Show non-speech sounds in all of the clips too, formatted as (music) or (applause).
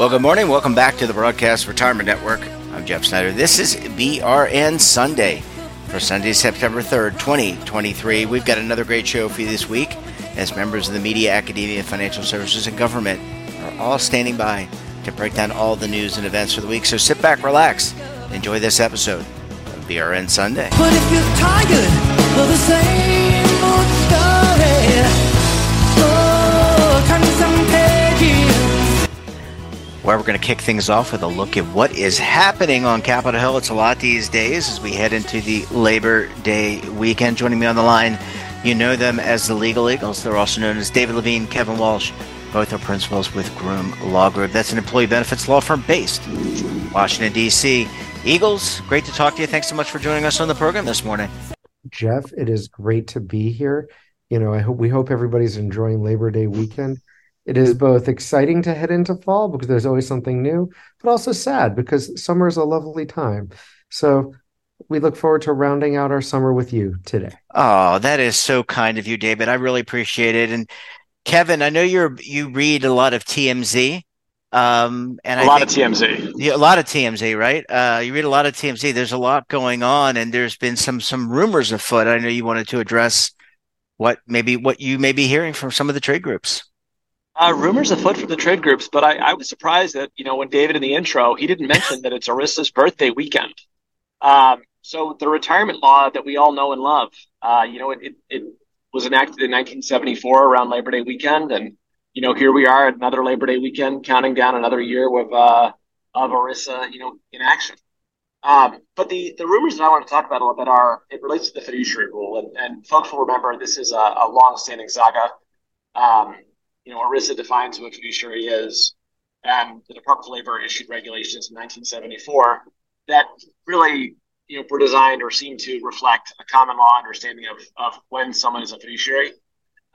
Well, good morning. Welcome back to the Broadcast Retirement Network. I'm Jeff Snyder. This is BRN Sunday for Sunday, September 3rd, 2023. We've got another great show for you this week as members of the media, academia, financial services, and government are all standing by to break down all the news and events for the week. So sit back, relax, enjoy this episode of BRN Sunday. We're going to kick things off with a look at what is happening on Capitol Hill. It's a lot these days as we head into the Labor Day weekend. Joining me on the line, you know them as the Legal Eagles. They're also known as David Levine, Kevin Walsh. Both are principals with Groom Law Group. That's an employee benefits law firm based in Washington, D.C. Eagles, great to talk to you. Thanks so much for joining us on the program this morning. Jeff, it is great to be here. You know, I hope we hope everybody's enjoying Labor Day weekend. It is both exciting to head into fall because there's always something new, but also sad because summer is a lovely time. So we look forward to rounding out our summer with you today. Oh, that is so kind of you, David. I really appreciate it. And Kevin, I know you're you read a lot of TMZ. Um, and a I lot think- of TMZ. Yeah, a lot of TMZ, right? Uh, you read a lot of TMZ. There's a lot going on, and there's been some some rumors afoot. I know you wanted to address what maybe what you may be hearing from some of the trade groups. Uh, rumors afoot from the trade groups, but I, I was surprised that you know when David in the intro he didn't mention that it's ERISA's birthday weekend. Um, so the retirement law that we all know and love, uh, you know, it, it, it was enacted in 1974 around Labor Day weekend, and you know here we are at another Labor Day weekend, counting down another year with uh, of Arissa, you know, in action. Um, but the, the rumors that I want to talk about a little bit are it relates to the fiduciary rule, and, and folks will remember this is a, a long-standing saga. Um, you know, ERISA defines who a fiduciary is, and the Department of Labor issued regulations in 1974 that really, you know, were designed or seem to reflect a common law understanding of, of when someone is a fiduciary.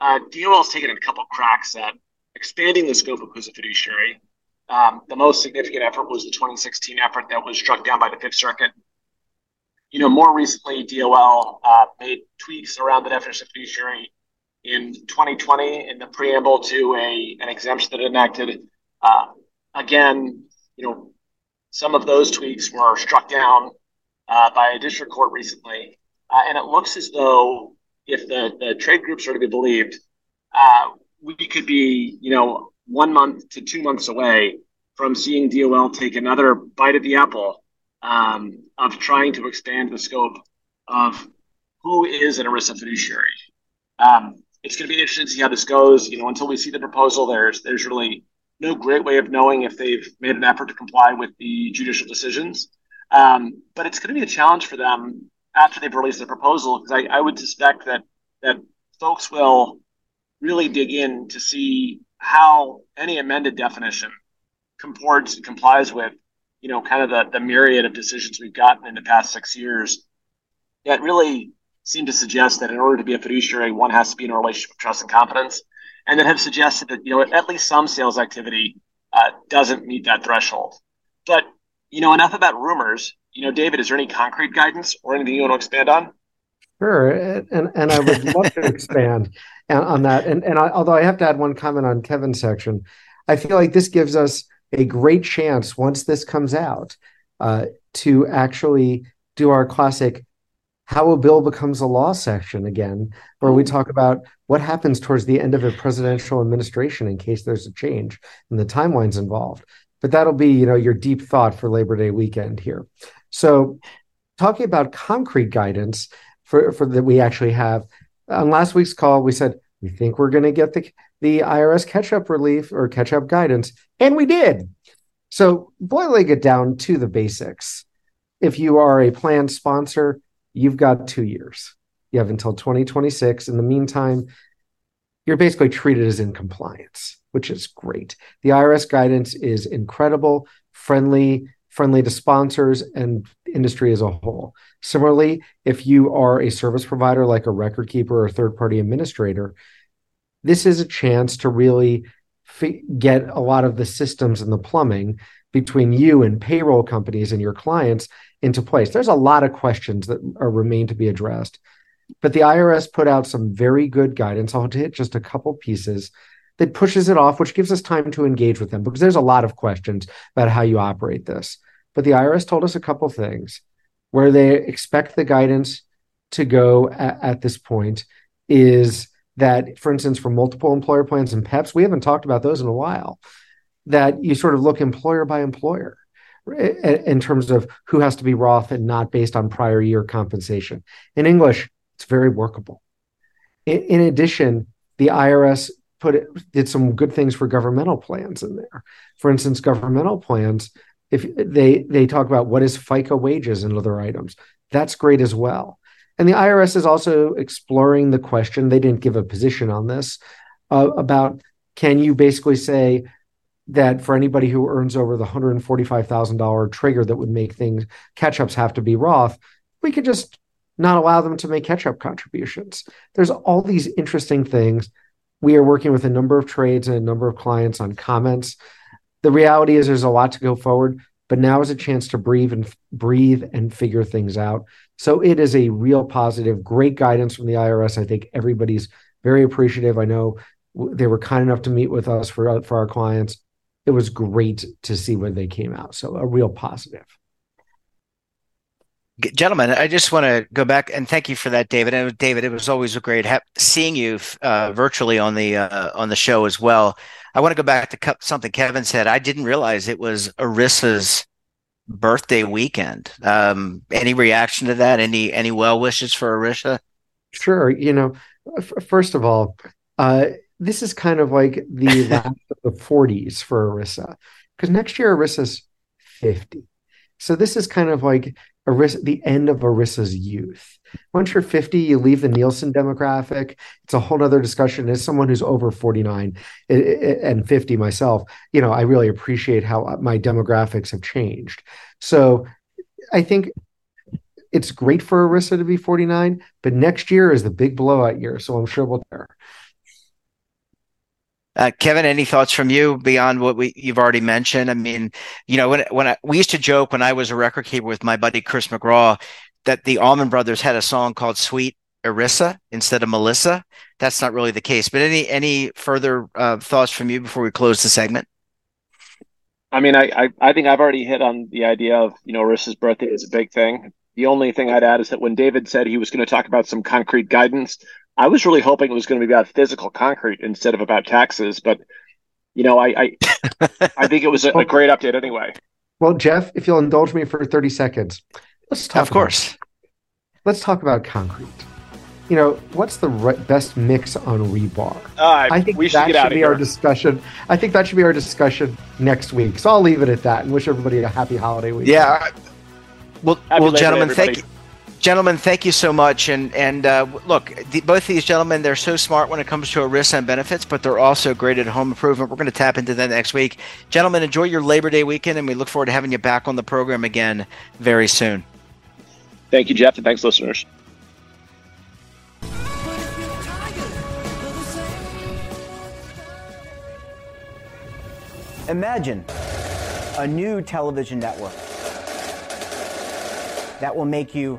Uh, DOL has taken a couple cracks at expanding the scope of who's a fiduciary. Um, the most significant effort was the 2016 effort that was struck down by the Fifth Circuit. You know, more recently, DOL uh, made tweaks around the definition of fiduciary in 2020 in the preamble to a an exemption that enacted. Uh, again, you know, some of those tweaks were struck down uh, by a district court recently, uh, and it looks as though if the the trade groups are to be believed, uh, we could be, you know, one month to two months away from seeing DOL take another bite at the apple um, of trying to expand the scope of who is an ERISA fiduciary. Um, it's going to be interesting to see how this goes. You know, until we see the proposal, there's there's really no great way of knowing if they've made an effort to comply with the judicial decisions. Um, but it's going to be a challenge for them after they've released the proposal because I, I would suspect that that folks will really dig in to see how any amended definition comports and complies with, you know, kind of the, the myriad of decisions we've gotten in the past six years that really seem to suggest that in order to be a fiduciary, one has to be in a relationship of trust and confidence, and that have suggested that, you know, at least some sales activity uh, doesn't meet that threshold. But, you know, enough about rumors. You know, David, is there any concrete guidance or anything you want to expand on? Sure, and and I would love to expand on- that. And and I, although I have to add one comment on Kevin's section, I feel like this gives us a great chance once this comes out uh, to actually do our classic "How a Bill Becomes a Law" section again, where we mm-hmm. talk about what happens towards the end of a presidential administration in case there's a change and the timelines involved. But that'll be, you know, your deep thought for Labor Day weekend here. So, talking about concrete guidance for, for that we actually have on last week's call, we said we think we're going to get the the IRS catch up relief or catch up guidance, and we did. So, boiling it down to the basics, if you are a plan sponsor, you've got two years. You have until 2026. In the meantime, you're basically treated as in compliance, which is great. The IRS guidance is incredible, friendly, friendly to sponsors, and industry as a whole. Similarly, if you are a service provider like a record keeper or third party administrator, this is a chance to really f- get a lot of the systems and the plumbing between you and payroll companies and your clients into place. There's a lot of questions that are remain to be addressed. But the IRS put out some very good guidance. I'll hit just a couple pieces that pushes it off, which gives us time to engage with them because there's a lot of questions about how you operate this. But the IRS told us a couple things where they expect the guidance to go at, at this point is that, for instance, for multiple employer plans and PEPs, we haven't talked about those in a while, that you sort of look employer by employer in terms of who has to be Roth and not based on prior year compensation. In English, it's very workable. In, in addition, the IRS put it, did some good things for governmental plans in there. For instance, governmental plans, if they they talk about what is FICA wages and other items, that's great as well. And the IRS is also exploring the question. They didn't give a position on this uh, about can you basically say that for anybody who earns over the $145,000 trigger that would make things catch ups have to be Roth, we could just not allow them to make catch up contributions. There's all these interesting things. We are working with a number of trades and a number of clients on comments. The reality is there's a lot to go forward, but now is a chance to breathe and breathe and figure things out. So it is a real positive, great guidance from the IRS. I think everybody's very appreciative. I know they were kind enough to meet with us for for our clients. It was great to see where they came out. So a real positive. Gentlemen, I just want to go back and thank you for that, David. And David, it was always a great ha- seeing you uh, virtually on the uh, on the show as well. I want to go back to something Kevin said. I didn't realize it was ERISA's birthday weekend. Um, any reaction to that? Any any well wishes for ERISA? Sure. You know, f- first of all, uh, this is kind of like the (laughs) last of the 40s for ERISA because next year ERISA's 50. So this is kind of like ERISA, the end of ERISA's youth. Once you're 50, you leave the Nielsen demographic. It's a whole other discussion. As someone who's over 49 and 50 myself, you know, I really appreciate how my demographics have changed. So I think it's great for ERISA to be 49, but next year is the big blowout year. So I'm sure we'll there. Uh, Kevin, any thoughts from you beyond what we you've already mentioned? I mean, you know, when when I, we used to joke when I was a record keeper with my buddy Chris McGraw that the Allman Brothers had a song called "Sweet Erisa" instead of Melissa. That's not really the case. But any any further uh, thoughts from you before we close the segment? I mean, I, I I think I've already hit on the idea of you know ERISA's birthday is a big thing. The only thing I'd add is that when David said he was going to talk about some concrete guidance, I was really hoping it was going to be about physical concrete instead of about taxes. But you know, I I, (laughs) I think it was a, a, great update anyway. Well, Jeff, if you'll indulge me for thirty seconds, let's talk. Of course. About, let's talk about concrete. You know, what's the right, best mix on rebar? Uh, I think that should, should be our discussion. I think that should be our discussion next week. So I'll leave it at that and wish everybody a happy holiday week. Yeah. Well, well, gentlemen, thank you gentlemen, thank you so much. And and uh, look, the, both these gentlemen, they're so smart when it comes to ERISA and benefits, but they're also great at home improvement. We're going to tap into that next week. Gentlemen, enjoy your Labor Day weekend, and we look forward to having you back on the program again very soon. Thank you, Jeff, and thanks, listeners. Imagine a new television network that will make you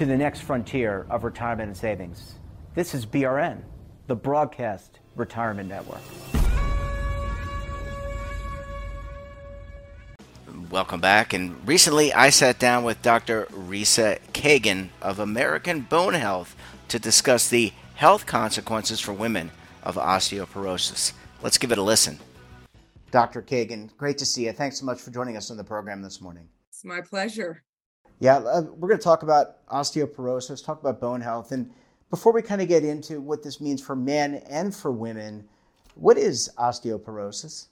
to the next frontier of retirement and savings. This is BRN, the Broadcast Retirement Network. Welcome back. And recently I sat down with Dr. Risa Kagan of American Bone Health to discuss the health consequences for women of osteoporosis. Let's give it a listen. Dr. Kagan, great to see you. Thanks so much for joining us on the program this morning. It's my pleasure. Yeah, uh, we're going to talk about osteoporosis, talk about bone health. And before we kind of get into what this means for men and for women, what is osteoporosis?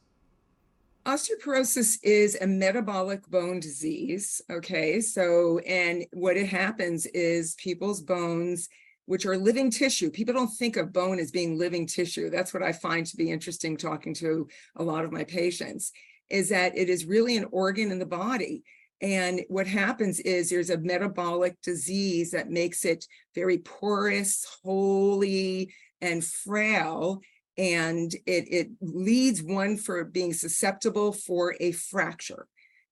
Osteoporosis is a metabolic bone disease. Okay. So, and what it happens is people's bones, which are living tissue, people don't think of bone as being living tissue. That's what I find to be interesting talking to a lot of my patients, is that it is really an organ in the body. And what happens is there's a metabolic disease that makes it very porous, holey, and frail. And it, it leads one for being susceptible for a fracture.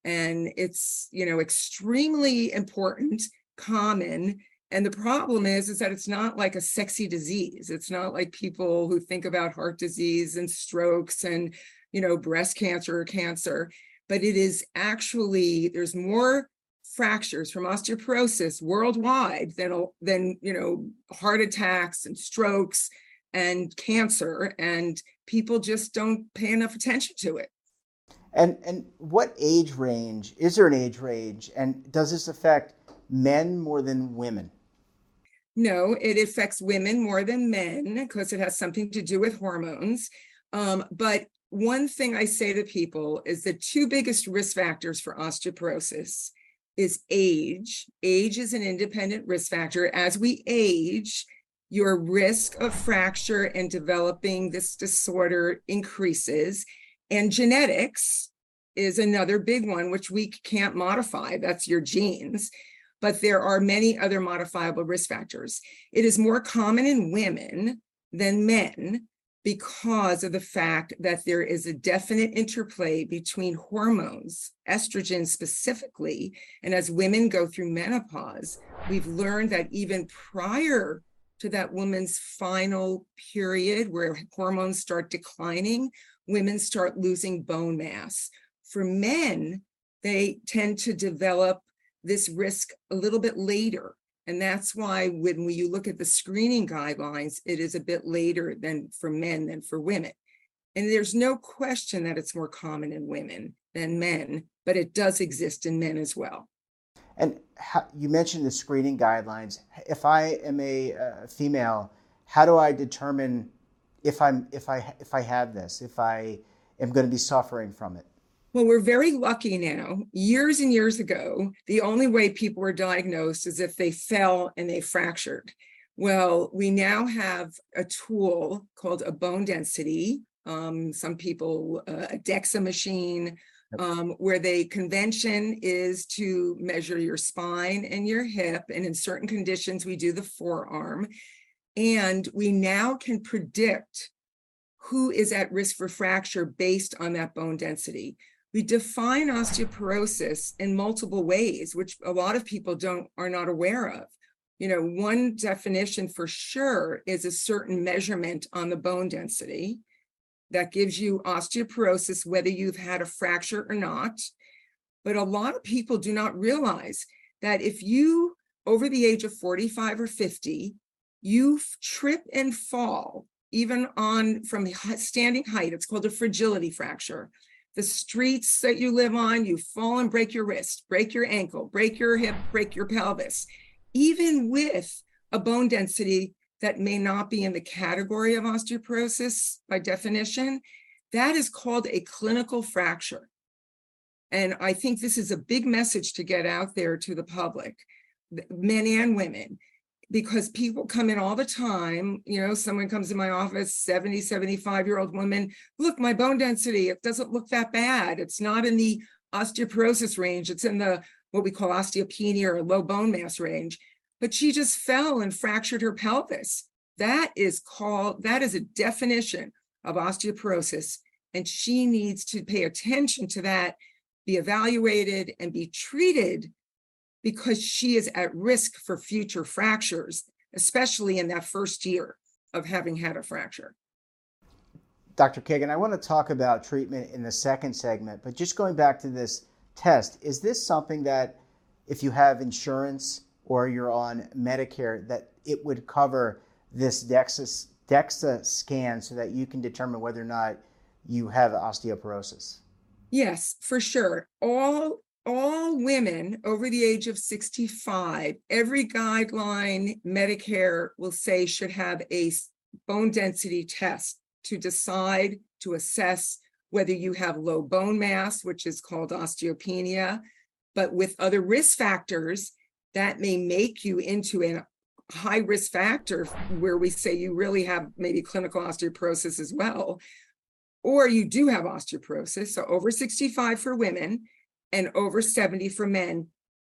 And it's, you know, extremely important, common. And the problem is, is that it's not like a sexy disease. It's not like people who think about heart disease and strokes and, you know, breast cancer or cancer but it is actually there's more fractures from osteoporosis worldwide than than you know heart attacks and strokes and cancer and people just don't pay enough attention to it And and what age range is there an age range and does this affect men more than women? no it affects women more than men because it has something to do with hormones um, but one thing I say to people is the two biggest risk factors for osteoporosis is age. Age is an independent risk factor. As we age, your risk of fracture and developing this disorder increases. And genetics is another big one, which we can't modify. That's your genes. But there are many other modifiable risk factors. It is more common in women than men because of the fact that there is a definite interplay between hormones, estrogen specifically. And as women go through menopause, we've learned that even prior to that woman's final period where hormones start declining, women start losing bone mass. For men, they tend to develop this risk a little bit later and that's why when we, you look at the screening guidelines, it is a bit later than for men than for women. And there's no question that it's more common in women than men, but it does exist in men as well. And how, you mentioned the screening guidelines. If I am a uh, female, how do I determine if I'm if I if I have this, if I am going to be suffering from it? Well, we're very lucky now. Years and years ago, the only way people were diagnosed is if they fell and they fractured. Well, we now have a tool called a bone density. Um, some people, uh, a DEXA machine, um, where the convention is to measure your spine and your hip. And in certain conditions, we do the forearm. And we now can predict who is at risk for fracture based on that bone density we define osteoporosis in multiple ways which a lot of people don't are not aware of. You know one definition for sure is a certain measurement on the bone density that gives you osteoporosis whether you've had a fracture or not. But a lot of people do not realize that if you over the age of 45 or 50 you trip and fall even on from standing height it's called a fragility fracture the streets that you live on, you fall and break your wrist, break your ankle, break your hip, break your pelvis, even with a bone density that may not be in the category of osteoporosis by definition, that is called a clinical fracture. And I think this is a big message to get out there to the public, men and women. Because people come in all the time you know someone comes in my office 70 75 year old woman look my bone density it doesn't look that bad. It's not in the osteoporosis range. It's in the what we call osteopenia or low bone mass range. But she just fell and fractured her pelvis. That is called that is a definition of osteoporosis and she needs to pay attention to that be evaluated and be treated because she is at risk for future fractures, especially in that first year of having had a fracture. Dr. Kagan, I want to talk about treatment in the second segment, but just going back to this test, is this something that if you have insurance or you're on Medicare, that it would cover this DEXA, DEXA scan so that you can determine whether or not you have osteoporosis? Yes, for sure. All all women over the age of 65, every guideline Medicare will say should have a bone density test to decide to assess whether you have low bone mass, which is called osteopenia. But with other risk factors, that may make you into a high risk factor where we say you really have maybe clinical osteoporosis as well. Or you do have osteoporosis, so over 65 for women and over 70 for men,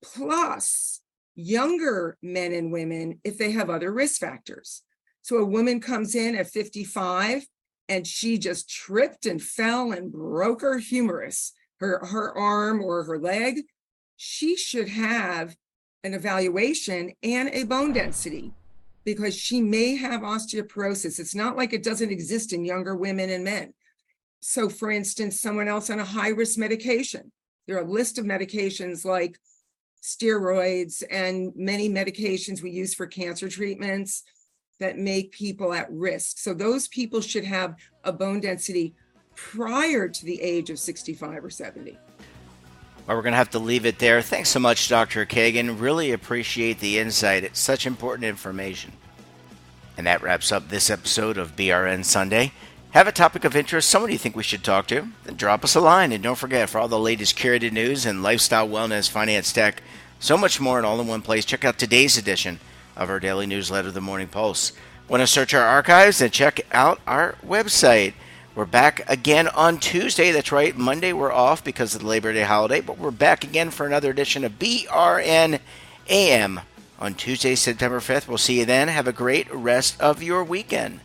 plus younger men and women if they have other risk factors. So a woman comes in at 55 and she just tripped and fell and broke her humerus, her, her arm or her leg. She should have an evaluation and a bone density because she may have osteoporosis. It's not like it doesn't exist in younger women and men. So, for instance, someone else on a high risk medication, there are a list of medications like steroids and many medications we use for cancer treatments that make people at risk. So those people should have a bone density prior to the age of 65 or 70. Well, we're going to have to leave it there. Thanks so much, Dr. Kagan. Really appreciate the insight. It's such important information. And that wraps up this episode of BRN Sunday. Have a topic of interest, someone you think we should talk to? Then drop us a line. And don't forget, for all the latest curated news and lifestyle, wellness, finance, tech, so much more in all in one place, check out today's edition of our daily newsletter, The Morning Pulse. Want to search our archives and check out our website. We're back again on Tuesday. That's right. Monday we're off because of the Labor Day holiday, but we're back again for another edition of BRN AM on Tuesday, September 5th. We'll see you then. Have a great rest of your weekend.